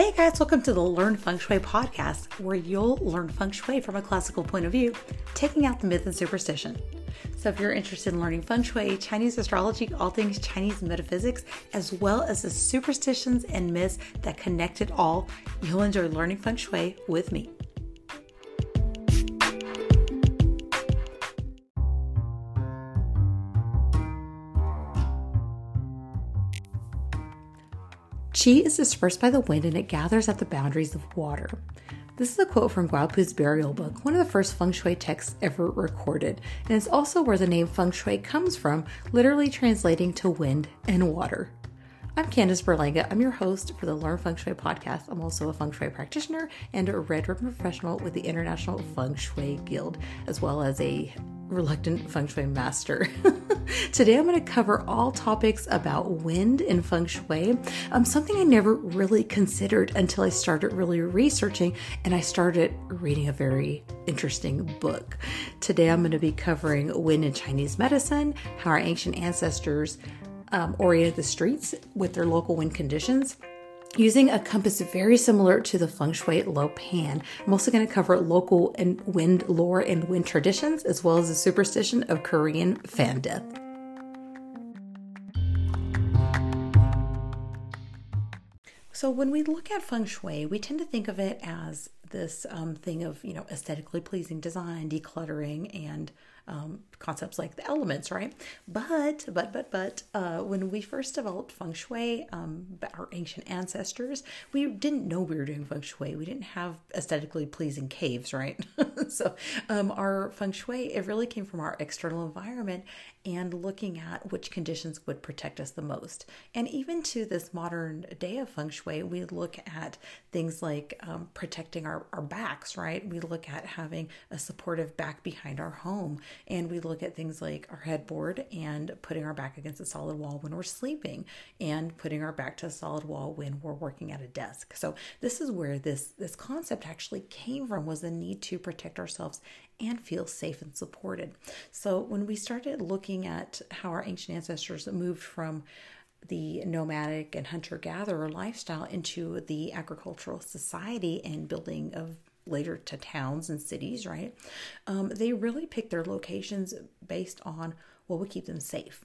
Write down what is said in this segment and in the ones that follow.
Hey guys, welcome to the Learn Feng Shui podcast, where you'll learn feng shui from a classical point of view, taking out the myth and superstition. So, if you're interested in learning feng shui, Chinese astrology, all things Chinese metaphysics, as well as the superstitions and myths that connect it all, you'll enjoy learning feng shui with me. Qi is dispersed by the wind and it gathers at the boundaries of water. This is a quote from Guo Pu's burial book, one of the first feng shui texts ever recorded, and it's also where the name feng shui comes from, literally translating to wind and water. I'm Candice Berlanga. I'm your host for the Learn Feng Shui podcast. I'm also a feng shui practitioner and a red ribbon professional with the International Feng Shui Guild, as well as a reluctant feng shui master. Today I'm going to cover all topics about wind and feng shui, um, something I never really considered until I started really researching and I started reading a very interesting book. Today I'm going to be covering wind in Chinese medicine, how our ancient ancestors um, oriented the streets with their local wind conditions using a compass very similar to the feng shui luopan. I'm also going to cover local and wind lore and wind traditions, as well as the superstition of Korean fan death. So, when we look at feng shui, we tend to think of it as this um, thing of, you know, aesthetically pleasing design, decluttering, and um, concepts like the elements, right? But, but, but, but, uh, when we first developed feng shui, um, our ancient ancestors, we didn't know we were doing feng shui. We didn't have aesthetically pleasing caves, right? so, um, our feng shui, it really came from our external environment and looking at which conditions would protect us the most. And even to this modern day of feng shui, we look at things like um, protecting our, our backs, right? We look at having a supportive back behind our home, and we look at things like our headboard and putting our back against a solid wall when we're sleeping, and putting our back to a solid wall when we're working at a desk. So this is where this this concept actually came from was the need to protect ourselves and feel safe and supported. So when we started looking at how our ancient ancestors moved from the nomadic and hunter gatherer lifestyle into the agricultural society and building of later to towns and cities, right? Um, they really picked their locations based on what would keep them safe.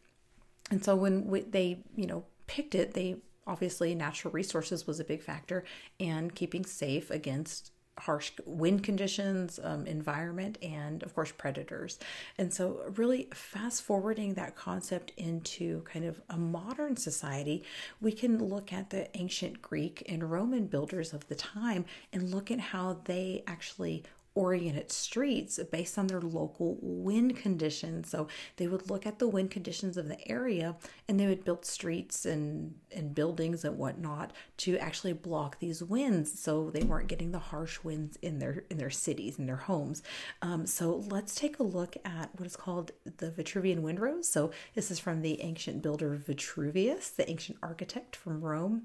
And so when we, they, you know, picked it, they obviously natural resources was a big factor and keeping safe against harsh wind conditions, um, environment, and of course, predators. And so, really fast forwarding that concept into kind of a modern society, we can look at the ancient Greek and Roman builders of the time and look at how they actually oriented streets based on their local wind conditions. So they would look at the wind conditions of the area and they would build streets and, and buildings and whatnot to actually block these winds so they weren't getting the harsh winds in their in their cities and their homes. Um, so let's take a look at what is called the Vitruvian windrose. So this is from the ancient builder Vitruvius, the ancient architect from Rome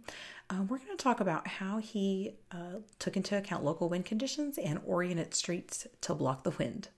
uh, we're going to talk about how he uh, took into account local wind conditions and oriented streets to block the wind.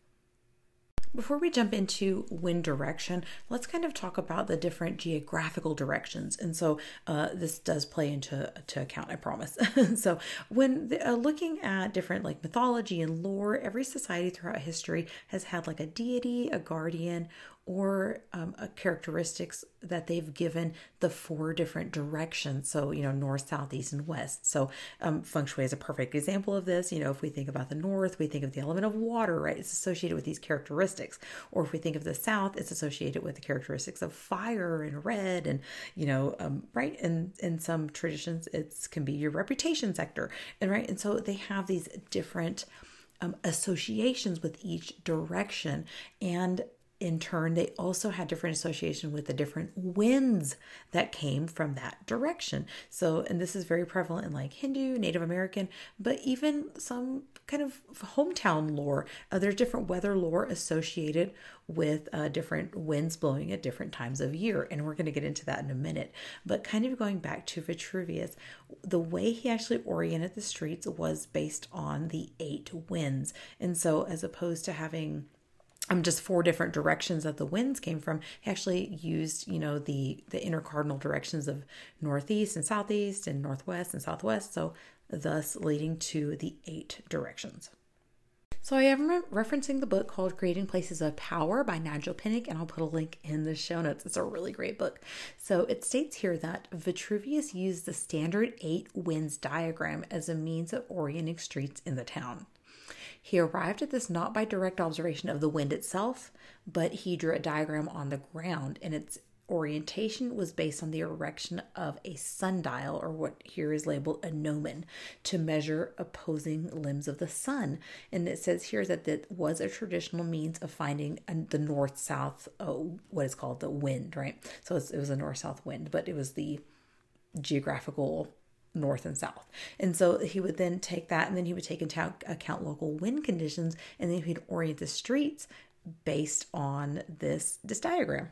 Before we jump into wind direction, let's kind of talk about the different geographical directions. And so uh, this does play into to account, I promise. so when the, uh, looking at different like mythology and lore, every society throughout history has had like a deity, a guardian, or um, characteristics that they've given the four different directions. So, you know, north, south, east, and west. So, um, feng shui is a perfect example of this. You know, if we think about the north, we think of the element of water, right? It's associated with these characteristics. Or if we think of the south, it's associated with the characteristics of fire and red, and you know, um, right? And in some traditions, it can be your reputation sector, and right. And so they have these different. Um, associations with each direction and in turn, they also had different association with the different winds that came from that direction. So, and this is very prevalent in like Hindu, Native American, but even some kind of hometown lore. Uh, there's different weather lore associated with uh, different winds blowing at different times of year. And we're going to get into that in a minute. But kind of going back to Vitruvius, the way he actually oriented the streets was based on the eight winds. And so, as opposed to having um, just four different directions that the winds came from. He actually used, you know, the the inner cardinal directions of northeast and southeast and northwest and southwest. So thus leading to the eight directions. So I am re- referencing the book called Creating Places of Power by Nigel Pennick, and I'll put a link in the show notes. It's a really great book. So it states here that Vitruvius used the standard eight winds diagram as a means of orienting streets in the town. He arrived at this not by direct observation of the wind itself, but he drew a diagram on the ground, and its orientation was based on the erection of a sundial, or what here is labeled a gnomon, to measure opposing limbs of the sun. And it says here that that was a traditional means of finding uh, the north south, oh, uh, what is called the wind, right? So it was a north south wind, but it was the geographical north and south. And so he would then take that and then he would take into account local wind conditions and then he'd orient the streets based on this this diagram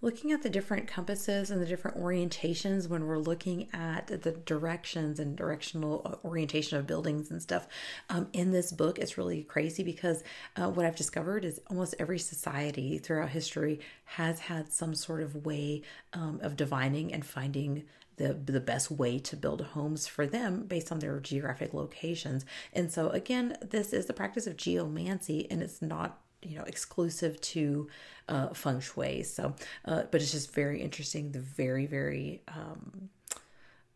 looking at the different compasses and the different orientations when we're looking at the directions and directional uh, orientation of buildings and stuff um, in this book it's really crazy because uh, what i've discovered is almost every society throughout history has had some sort of way um, of divining and finding the, the best way to build homes for them based on their geographic locations. And so, again, this is the practice of geomancy, and it's not you know exclusive to uh, feng shui so uh, but it's just very interesting the very very um,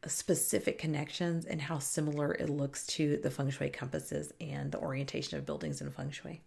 specific connections and how similar it looks to the feng shui compasses and the orientation of buildings in feng shui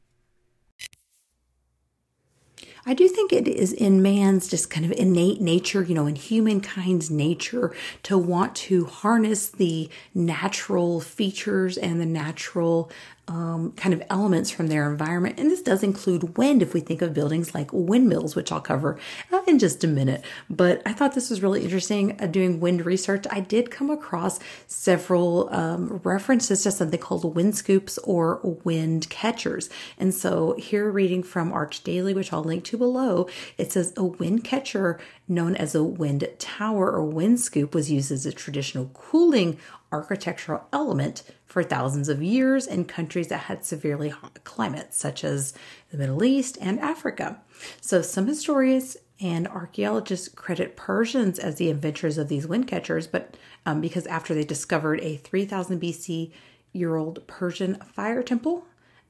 I do think it is in man's just kind of innate nature, you know, in humankind's nature to want to harness the natural features and the natural um, kind of elements from their environment. And this does include wind if we think of buildings like windmills, which I'll cover uh, in just a minute. But I thought this was really interesting uh, doing wind research. I did come across several um, references to something called wind scoops or wind catchers. And so here, reading from Arch Daily, which I'll link to below, it says a wind catcher known as a wind tower or wind scoop was used as a traditional cooling architectural element for thousands of years in countries that had severely hot climates, such as the Middle East and Africa. So, some historians and archaeologists credit Persians as the inventors of these wind catchers, but um, because after they discovered a 3000 BC year old Persian fire temple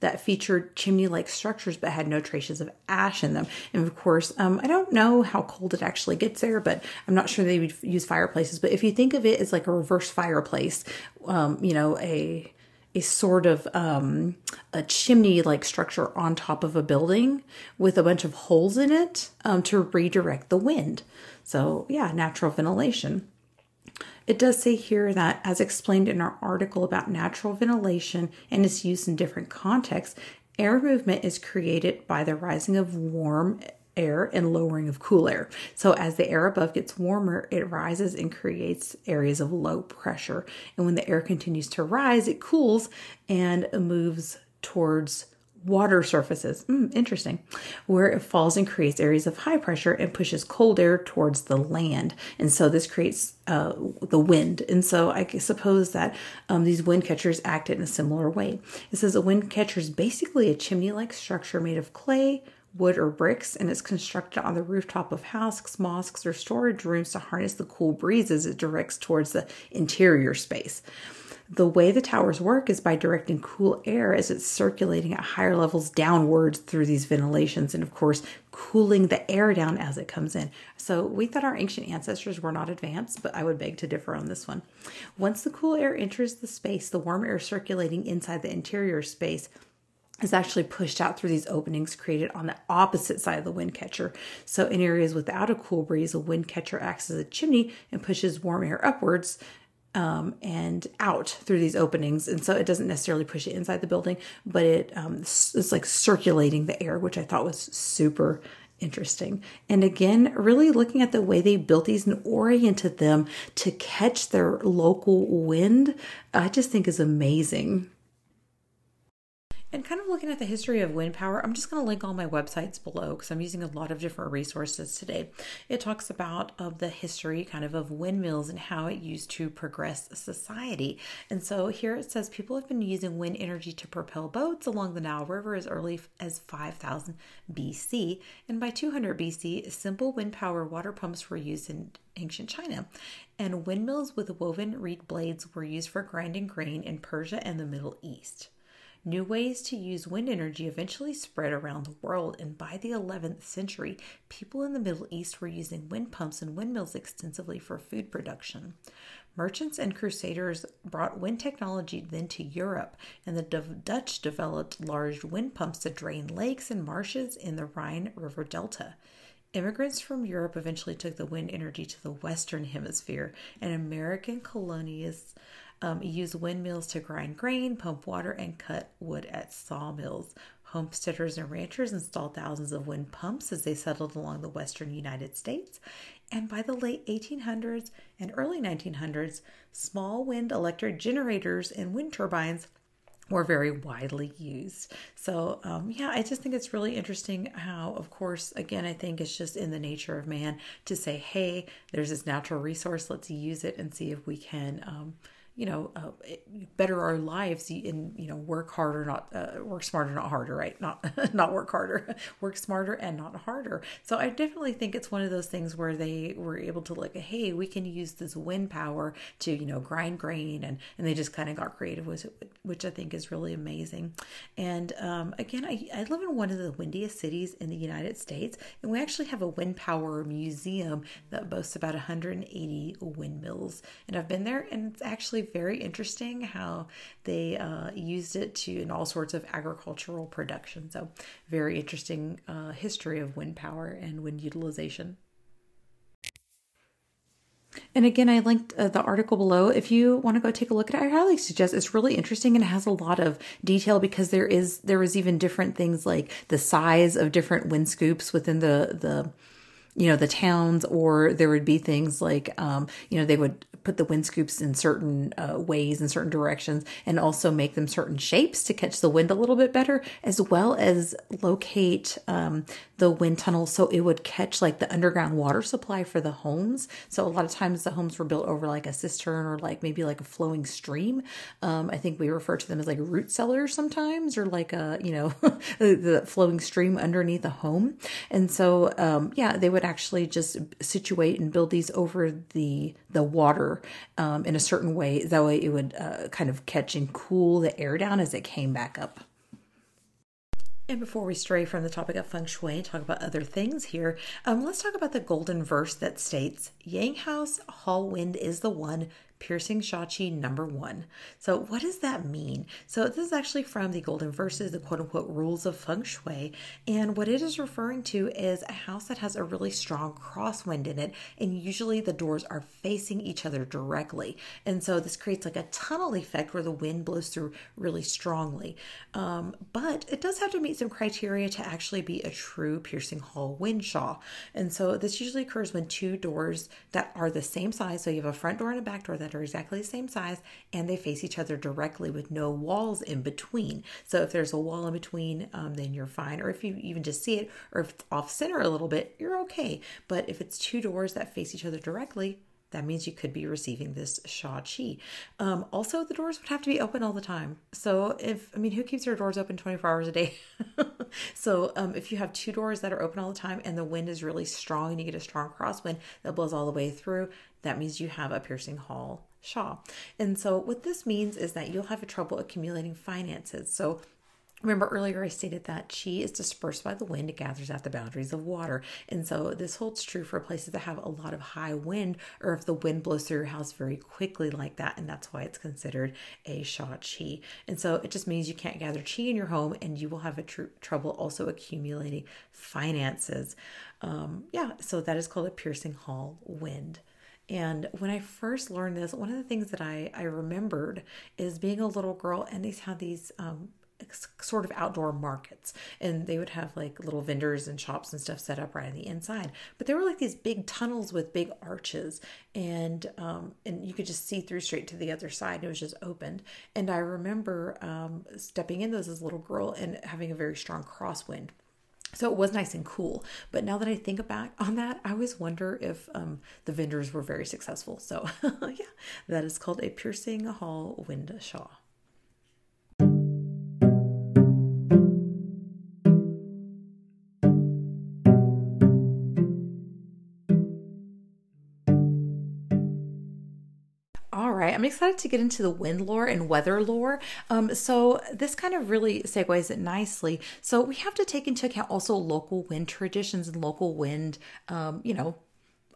that featured chimney like structures but had no traces of ash in them. And of course, um, I don't know how cold it actually gets there, but I'm not sure they would use fireplaces. But if you think of it as like a reverse fireplace, um, you know, a a sort of um, a chimney like structure on top of a building with a bunch of holes in it um, to redirect the wind. So, yeah, natural ventilation. It does say here that, as explained in our article about natural ventilation and its use in different contexts, air movement is created by the rising of warm air and lowering of cool air. So, as the air above gets warmer, it rises and creates areas of low pressure. And when the air continues to rise, it cools and moves towards water surfaces. Mm, interesting. Where it falls and creates areas of high pressure and pushes cold air towards the land. And so this creates uh, the wind. And so I suppose that um, these wind catchers act in a similar way. It says a wind catcher is basically a chimney like structure made of clay, wood or bricks and it's constructed on the rooftop of houses, mosques, or storage rooms to harness the cool breezes it directs towards the interior space. The way the towers work is by directing cool air as it's circulating at higher levels downwards through these ventilations, and of course, cooling the air down as it comes in. So, we thought our ancient ancestors were not advanced, but I would beg to differ on this one. Once the cool air enters the space, the warm air circulating inside the interior space is actually pushed out through these openings created on the opposite side of the wind catcher. So, in areas without a cool breeze, a wind catcher acts as a chimney and pushes warm air upwards um, and out through these openings. And so it doesn't necessarily push it inside the building, but it um, it's like circulating the air, which I thought was super interesting. And again, really looking at the way they built these and oriented them to catch their local wind, I just think is amazing. And kind of looking at the history of wind power, I'm just going to link all my websites below because I'm using a lot of different resources today. It talks about of the history kind of of windmills and how it used to progress society. And so here it says people have been using wind energy to propel boats along the Nile River as early as 5000 BC, and by 200 BC, simple wind power water pumps were used in ancient China, and windmills with woven reed blades were used for grinding grain in Persia and the Middle East. New ways to use wind energy eventually spread around the world, and by the 11th century, people in the Middle East were using wind pumps and windmills extensively for food production. Merchants and crusaders brought wind technology then to Europe, and the Dutch developed large wind pumps to drain lakes and marshes in the Rhine River Delta. Immigrants from Europe eventually took the wind energy to the Western Hemisphere, and American colonists um, use windmills to grind grain, pump water, and cut wood at sawmills. Homesteaders and ranchers installed thousands of wind pumps as they settled along the western United States. And by the late 1800s and early 1900s, small wind electric generators and wind turbines were very widely used. So, um, yeah, I just think it's really interesting how, of course, again, I think it's just in the nature of man to say, hey, there's this natural resource, let's use it and see if we can. Um, you know, uh, better our lives and you know work harder, not uh, work smarter, not harder, right? Not not work harder, work smarter and not harder. So I definitely think it's one of those things where they were able to look, hey, we can use this wind power to you know grind grain, and and they just kind of got creative with it, which I think is really amazing. And um, again, I, I live in one of the windiest cities in the United States, and we actually have a wind power museum that boasts about 180 windmills, and I've been there, and it's actually very interesting how they uh, used it to in all sorts of agricultural production. So, very interesting uh, history of wind power and wind utilization. And again, I linked uh, the article below. If you want to go take a look at it, I highly suggest. It's really interesting and it has a lot of detail because there is there is even different things like the size of different wind scoops within the the you know the towns or there would be things like um, you know they would put the wind scoops in certain uh, ways in certain directions and also make them certain shapes to catch the wind a little bit better as well as locate um, the wind tunnel so it would catch like the underground water supply for the homes. So a lot of times the homes were built over like a cistern or like maybe like a flowing stream. Um, i think we refer to them as like root cellars sometimes or like a you know the flowing stream underneath the home. And so um, yeah they would actually just situate and build these over the the water um, in a certain way. That way, it would uh, kind of catch and cool the air down as it came back up. And before we stray from the topic of feng shui and talk about other things here, um, let's talk about the golden verse that states Yang House Hall Wind is the one piercing Sha Chi number one. So, what does that mean? So, this is actually from the Golden Verses, the quote unquote rules of feng shui. And what it is referring to is a house that has a really strong crosswind in it. And usually the doors are facing each other directly. And so, this creates like a tunnel effect where the wind blows through really strongly. Um, but it does have to meet some criteria to actually be a true piercing hall wind sha. And so, this usually occurs when two doors that are the same size, so you have a front door and a back door that are exactly the same size and they face each other directly with no walls in between. So if there's a wall in between, um, then you're fine. Or if you even just see it or if it's off center a little bit, you're okay. But if it's two doors that face each other directly, that means you could be receiving this Sha Chi. Um, also, the doors would have to be open all the time. So, if I mean, who keeps their doors open 24 hours a day? so, um, if you have two doors that are open all the time and the wind is really strong and you get a strong crosswind that blows all the way through, that means you have a piercing hall Sha. And so, what this means is that you'll have a trouble accumulating finances. So, Remember earlier I stated that chi is dispersed by the wind, it gathers at the boundaries of water. And so this holds true for places that have a lot of high wind or if the wind blows through your house very quickly like that. And that's why it's considered a sha chi. And so it just means you can't gather chi in your home and you will have a tr- trouble also accumulating finances. Um, yeah, so that is called a piercing hall wind. And when I first learned this, one of the things that I, I remembered is being a little girl and these had these um, sort of outdoor markets. And they would have like little vendors and shops and stuff set up right on the inside. But there were like these big tunnels with big arches. And um and you could just see through straight to the other side it was just opened. And i remember um stepping in those as a little girl and having a very strong crosswind so it was nice and cool. But now that I think back on that, I always wonder if um, the vendors were very successful. So, yeah, that is called a piercing hall wind sha. Excited to get into the wind lore and weather lore. Um, so this kind of really segues it nicely. So we have to take into account also local wind traditions and local wind, um, you know,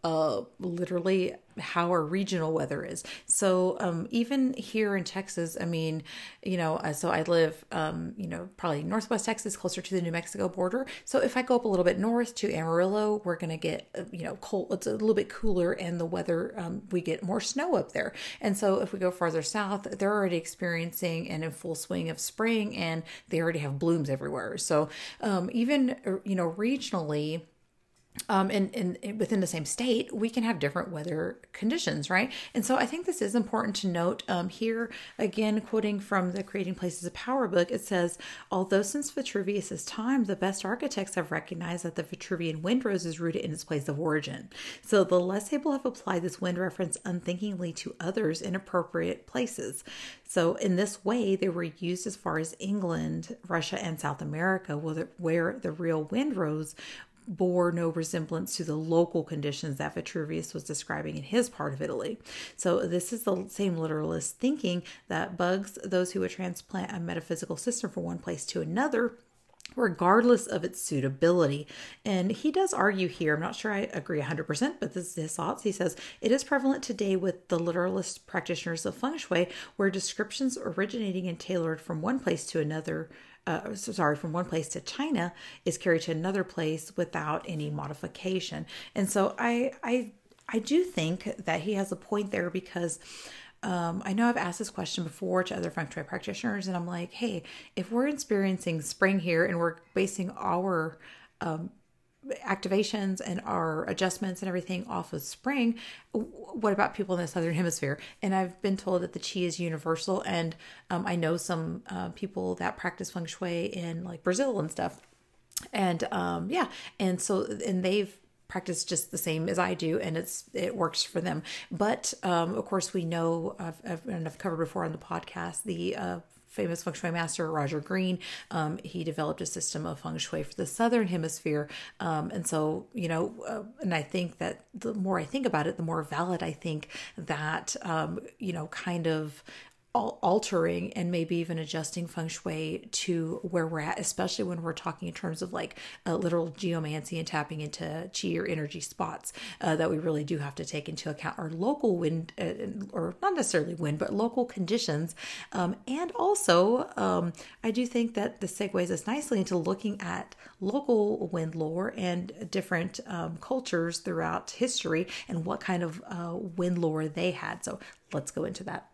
uh, literally how our regional weather is. So um, even here in Texas, I mean, you know, uh, so I live, um, you know, probably northwest Texas, closer to the New Mexico border. So if I go up a little bit north to Amarillo, we're to get, uh, you know, cold. It's a little bit cooler, and the weather um, we get more snow up there. And so if we go farther south, they're already experiencing and in full swing of spring, and they already have blooms everywhere. So um, even uh, you know regionally um, and, and within the same state, we can have different weather conditions, right? And so I think this is important to note um, here. Again, quoting from the Creating Places of Power book, it says, Although since Vitruvius's time, the best architects have recognized that the Vitruvian windrose is rooted in its place of origin. So the less able have applied this wind reference unthinkingly to others in appropriate places. So in this way, they were used as far as England, Russia, and South America, where the real windrose bore no resemblance to the local conditions that Vitruvius was describing in his part of Italy. So, this is the same literalist thinking that bugs those who would transplant a metaphysical system from one place to another regardless of its suitability. And he does argue here, I'm not sure I agree 100%, but this is his thoughts. He says, It is prevalent today with the literalist practitioners of feng shui, where descriptions originating and tailored from one place to another uh, sorry, from one place to China is carried to another place without any modification. And so I, I, I do think that he has a point there because um, I know I've asked this question before to other feng shui practitioners, and I'm like, hey, if we're experiencing spring here and we're basing our um, activations and our adjustments and everything off of spring what about people in the southern hemisphere and i've been told that the chi is universal and um, i know some uh, people that practice feng shui in like brazil and stuff and um, yeah and so and they've practice just the same as I do, and it's it works for them. But um, of course, we know I've, I've, and I've covered before on the podcast the uh, famous feng shui master Roger Green. Um, he developed a system of feng shui for the southern hemisphere, um, and so you know, uh, and I think that the more I think about it, the more valid I think that um, you know, kind of altering and maybe even adjusting feng shui to where we're at, especially when we're talking in terms of like a literal geomancy and tapping into chi or energy spots, uh, that we really do have to take into account our local wind, uh, or not necessarily wind, but local conditions. Um, and also, um, I do think that this segues us nicely into looking at local wind lore and different um, cultures throughout history and what kind of uh, wind lore they had. So let's go into that.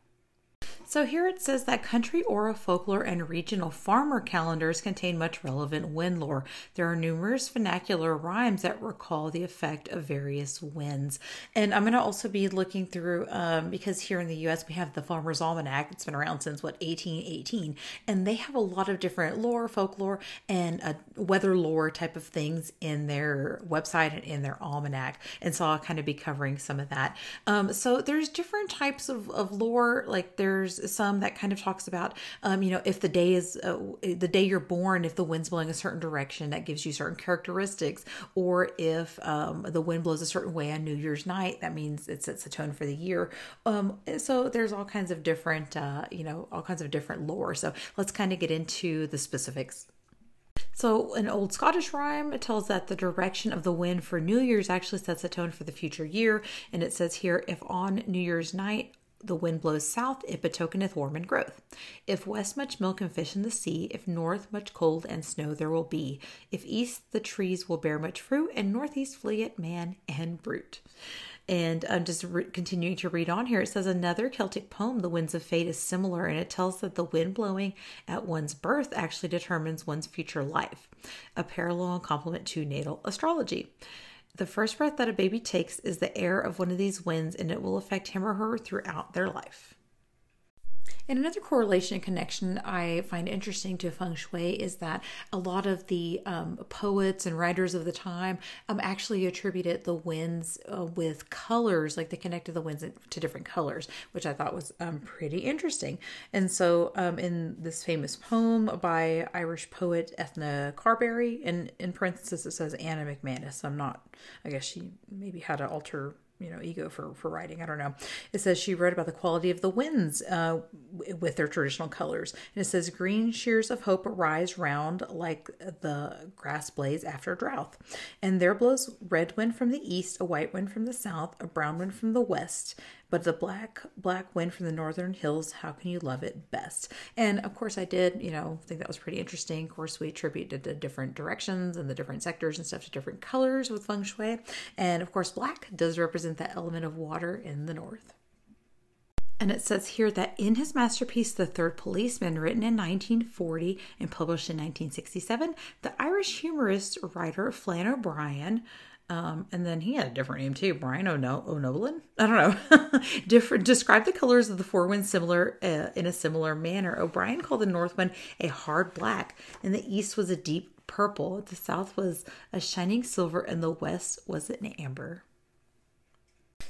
So here it says that country aura folklore and regional farmer calendars contain much relevant wind lore. There are numerous vernacular rhymes that recall the effect of various winds. And I'm going to also be looking through, um, because here in the US we have the Farmer's Almanac. It's been around since what, 1818. And they have a lot of different lore, folklore, and uh, weather lore type of things in their website and in their almanac. And so I'll kind of be covering some of that. Um, so there's different types of, of lore, like there's there's some that kind of talks about, um, you know, if the day is uh, the day you're born, if the wind's blowing a certain direction, that gives you certain characteristics, or if um, the wind blows a certain way on New Year's night, that means it sets a tone for the year. Um, so there's all kinds of different, uh, you know, all kinds of different lore. So let's kind of get into the specifics. So, an old Scottish rhyme tells that the direction of the wind for New Year's actually sets a tone for the future year. And it says here if on New Year's night the wind blows south, it betokeneth warm and growth. If west, much milk and fish in the sea. If north, much cold and snow there will be. If east, the trees will bear much fruit, and northeast, flee it man and brute. And I'm just re- continuing to read on here. It says another Celtic poem, The Winds of Fate, is similar, and it tells that the wind blowing at one's birth actually determines one's future life, a parallel and complement to natal astrology. The first breath that a baby takes is the air of one of these winds, and it will affect him or her throughout their life. And another correlation and connection I find interesting to feng shui is that a lot of the um, poets and writers of the time um, actually attributed the winds uh, with colors, like they connected the winds to different colors, which I thought was um, pretty interesting. And so, um, in this famous poem by Irish poet Ethna Carbery, and in parentheses it says Anna McManus. I'm not, I guess she maybe had to alter you know ego for for writing i don't know. It says she wrote about the quality of the winds uh, with their traditional colors. And it says green shears of hope arise round like the grass blades after drought. And there blows red wind from the east a white wind from the south a brown wind from the west but the black black wind from the northern hills how can you love it best? And of course i did you know think that was pretty interesting. Of course we attributed the different directions and the different sectors and stuff to different colors with feng shui. And of course black does represent that element of water in the north. And it says here that in his masterpiece, The Third Policeman, written in 1940 and published in 1967, the Irish humorist writer Flann O'Brien um, and then he had a different name too, Brian O'No- O'Nolan. I don't know. different. Describe the colors of the four winds similar uh, in a similar manner. O'Brien called the north wind a hard black, and the east was a deep purple. The south was a shining silver, and the west was an amber.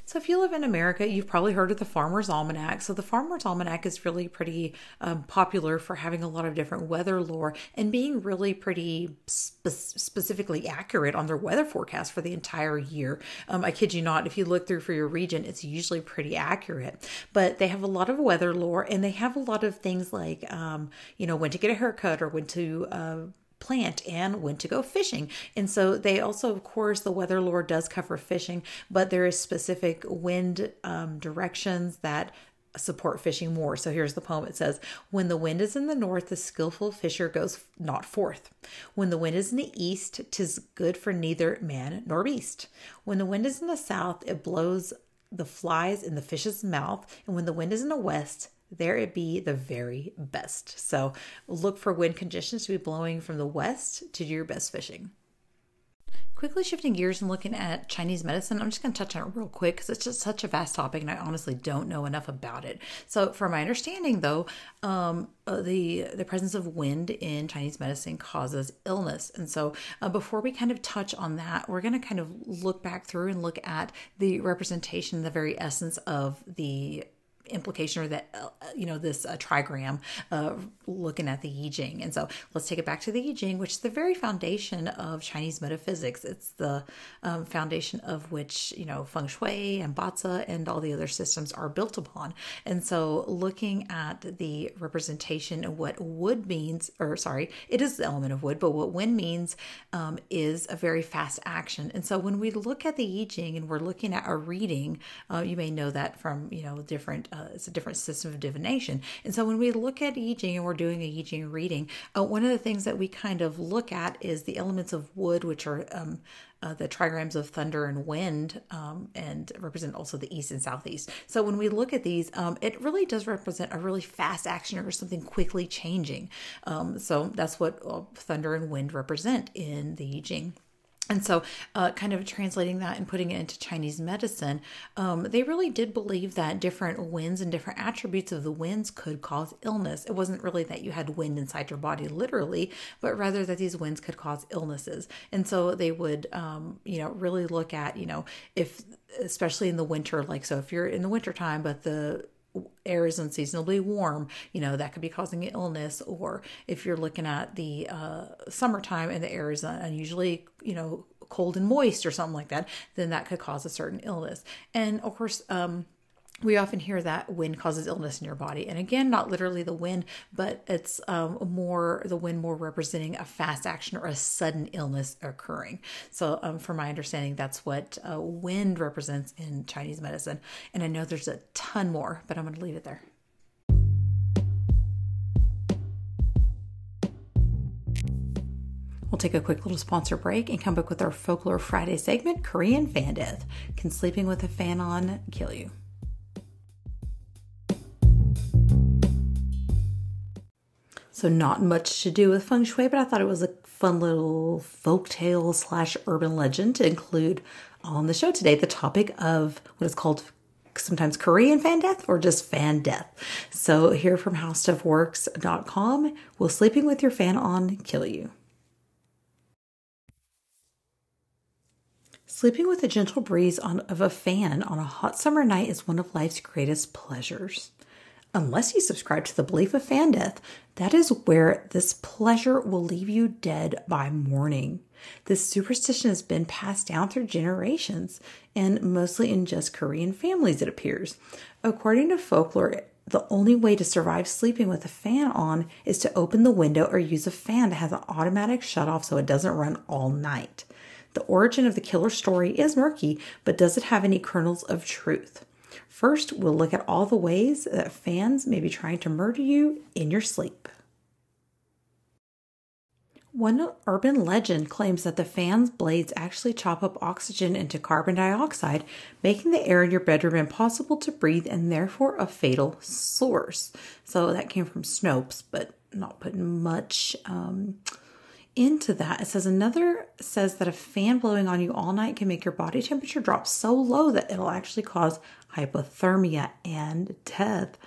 So, if you live in America, you've probably heard of the Farmer's Almanac. So, the Farmer's Almanac is really pretty um, popular for having a lot of different weather lore and being really pretty spe- specifically accurate on their weather forecast for the entire year. Um, I kid you not, if you look through for your region, it's usually pretty accurate. But they have a lot of weather lore and they have a lot of things like, um, you know, when to get a haircut or when to, uh, plant and when to go fishing. And so they also, of course, the weather lore does cover fishing, but there is specific wind um, directions that support fishing more. So here's the poem. It says, When the wind is in the north, the skillful fisher goes not forth. When the wind is in the east, tis good for neither man nor beast. When the wind is in the south, it blows the flies in the fish's mouth. And when the wind is in the west, there it be the very best. So look for wind conditions to be blowing from the west to do your best fishing. Quickly shifting gears and looking at Chinese medicine, I'm just going to touch on it real quick because it's just such a vast topic and I honestly don't know enough about it. So, from my understanding, though, um, uh, the the presence of wind in Chinese medicine causes illness, and so uh, before we kind of touch on that, we're going to kind of look back through and look at the representation, the very essence of the implication or that uh, you know this uh, trigram uh, looking at the I Ching. And so let's take it back to the I Ching, which is the very foundation of Chinese metaphysics. It's the um, foundation of which you know feng shui and bazi and all the other systems are built upon. And so looking at the representation of what wood means, or sorry, it is the element of wood, but what wind means um, is a very fast action. And so when we look at the I Ching and we're looking at a reading, uh, you may know that from you know different uh, it's a different system of divination. And so when we look at I Ching and we're doing a I Ching reading, uh, one of the things that we kind of look at is the elements of wood, which are um, uh, the trigrams of thunder and wind, um, and represent also the east and southeast. So when we look at these, um, it really does represent a really fast action or something quickly changing. Um, so that's what uh, thunder and wind represent in the I Ching. And so, uh, kind of translating that and putting it into Chinese medicine, um, they really did believe that different winds and different attributes of the winds could cause illness. It wasn't really that you had wind inside your body literally, but rather that these winds could cause illnesses. And so they would, um, you know, really look at, you know, if, especially in the winter, like, so if you're in the wintertime, but the air is unseasonably warm, you know, that could be causing illness. Or if you're looking at the uh, summertime and the air is unusually, you know, cold and moist or something like that, then that could cause a certain illness. And of course, um, we often hear that wind causes illness in your body and again not literally the wind but it's um, more the wind more representing a fast action or a sudden illness occurring so um, from my understanding that's what uh, wind represents in chinese medicine and i know there's a ton more but i'm going to leave it there We'll take a quick little sponsor break and come back with our Folklore Friday segment Korean Fan Death. Can sleeping with a fan on kill you? So, not much to do with feng shui, but I thought it was a fun little folk tale slash urban legend to include on the show today. The topic of what is called sometimes Korean fan death or just fan death. So, here from howstuffworks.com, will sleeping with your fan on kill you? Sleeping with a gentle breeze on, of a fan on a hot summer night is one of life's greatest pleasures. Unless you subscribe to the belief of fan death, that is where this pleasure will leave you dead by morning. This superstition has been passed down through generations and mostly in just Korean families, it appears. According to folklore, the only way to survive sleeping with a fan on is to open the window or use a fan that has an automatic shut off so it doesn't run all night. The origin of the killer story is murky, but does it have any kernels of truth? First, we'll look at all the ways that fans may be trying to murder you in your sleep. One urban legend claims that the fan's blades actually chop up oxygen into carbon dioxide, making the air in your bedroom impossible to breathe and therefore a fatal source. So that came from Snopes, but not putting much um, into that. It says another says that a fan blowing on you all night can make your body temperature drop so low that it'll actually cause hypothermia, and death.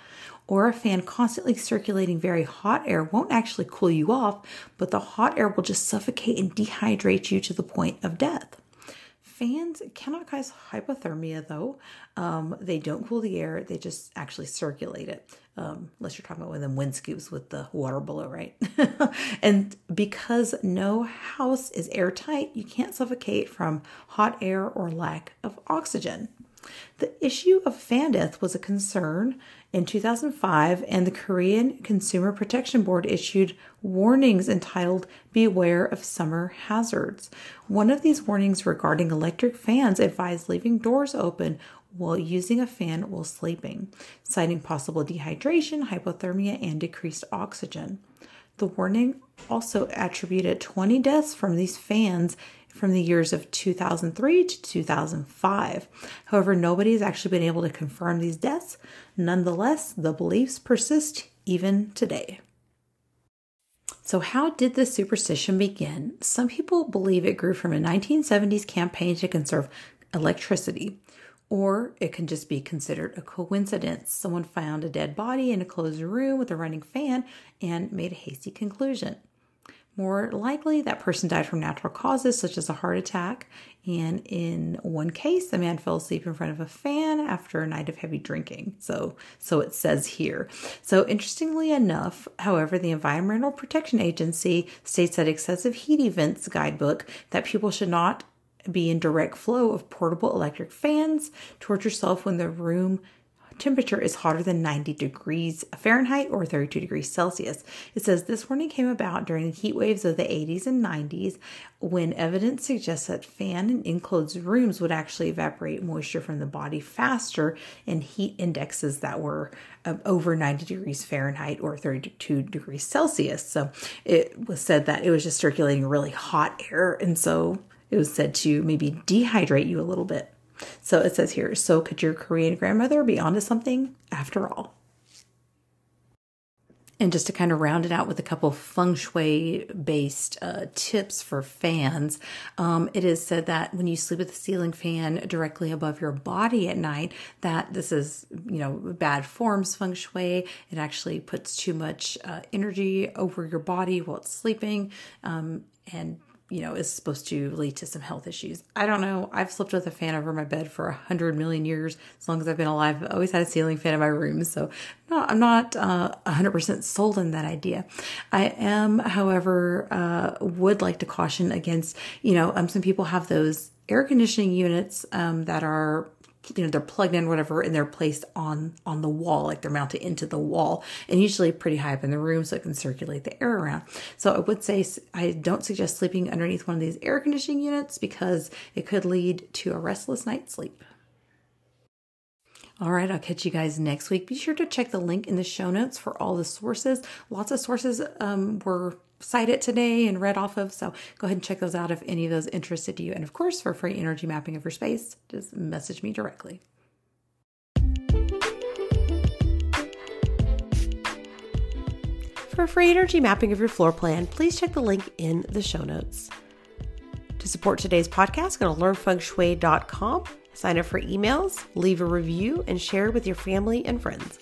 Or a fan constantly circulating very hot air won't actually cool you off, but the hot air will just suffocate and dehydrate you to the point of death. Fans cannot cause hypothermia though. Um, they don't cool the air, they just actually circulate it. Um, unless you're talking about one of them wind scoops with the water below, right? and because no house is airtight, you can't suffocate from hot air or lack of oxygen. The issue of fan death was a concern in 2005, and the Korean Consumer Protection Board issued warnings entitled Beware of Summer Hazards. One of these warnings regarding electric fans advised leaving doors open while using a fan while sleeping, citing possible dehydration, hypothermia, and decreased oxygen. The warning also attributed 20 deaths from these fans from the years of 2003 to 2005. However, nobody has actually been able to confirm these deaths. Nonetheless, the beliefs persist even today. So, how did this superstition begin? Some people believe it grew from a 1970s campaign to conserve electricity, or it can just be considered a coincidence. Someone found a dead body in a closed room with a running fan and made a hasty conclusion. More likely, that person died from natural causes such as a heart attack. And in one case, the man fell asleep in front of a fan after a night of heavy drinking. So, so it says here. So, interestingly enough, however, the Environmental Protection Agency states that excessive heat events guidebook that people should not be in direct flow of portable electric fans towards yourself when the room temperature is hotter than 90 degrees Fahrenheit or 32 degrees Celsius. It says this warning came about during heat waves of the 80s and 90s when evidence suggests that fan and enclosed rooms would actually evaporate moisture from the body faster in heat indexes that were um, over 90 degrees Fahrenheit or 32 degrees Celsius. So it was said that it was just circulating really hot air. And so it was said to maybe dehydrate you a little bit. So it says here, so could your Korean grandmother be onto something after all? And just to kind of round it out with a couple feng shui based uh, tips for fans, um, it is said that when you sleep with a ceiling fan directly above your body at night, that this is, you know, bad forms feng shui. It actually puts too much uh, energy over your body while it's sleeping. Um, and you know, is supposed to lead to some health issues. I don't know. I've slept with a fan over my bed for a hundred million years. As long as I've been alive, I've always had a ceiling fan in my room. So no, I'm not uh, a hundred percent sold on that idea. I am, however, uh, would like to caution against, you know, um, some people have those air conditioning units um, that are you know they're plugged in whatever and they're placed on on the wall like they're mounted into the wall and usually pretty high up in the room so it can circulate the air around so i would say i don't suggest sleeping underneath one of these air conditioning units because it could lead to a restless night's sleep All right, I'll catch you guys next week. Be sure to check the link in the show notes for all the sources. Lots of sources um, were cited today and read off of, so go ahead and check those out if any of those interested you. And of course, for free energy mapping of your space, just message me directly. For free energy mapping of your floor plan, please check the link in the show notes. To support today's podcast, go to learnfengshui.com, sign up for emails, leave a review, and share with your family and friends.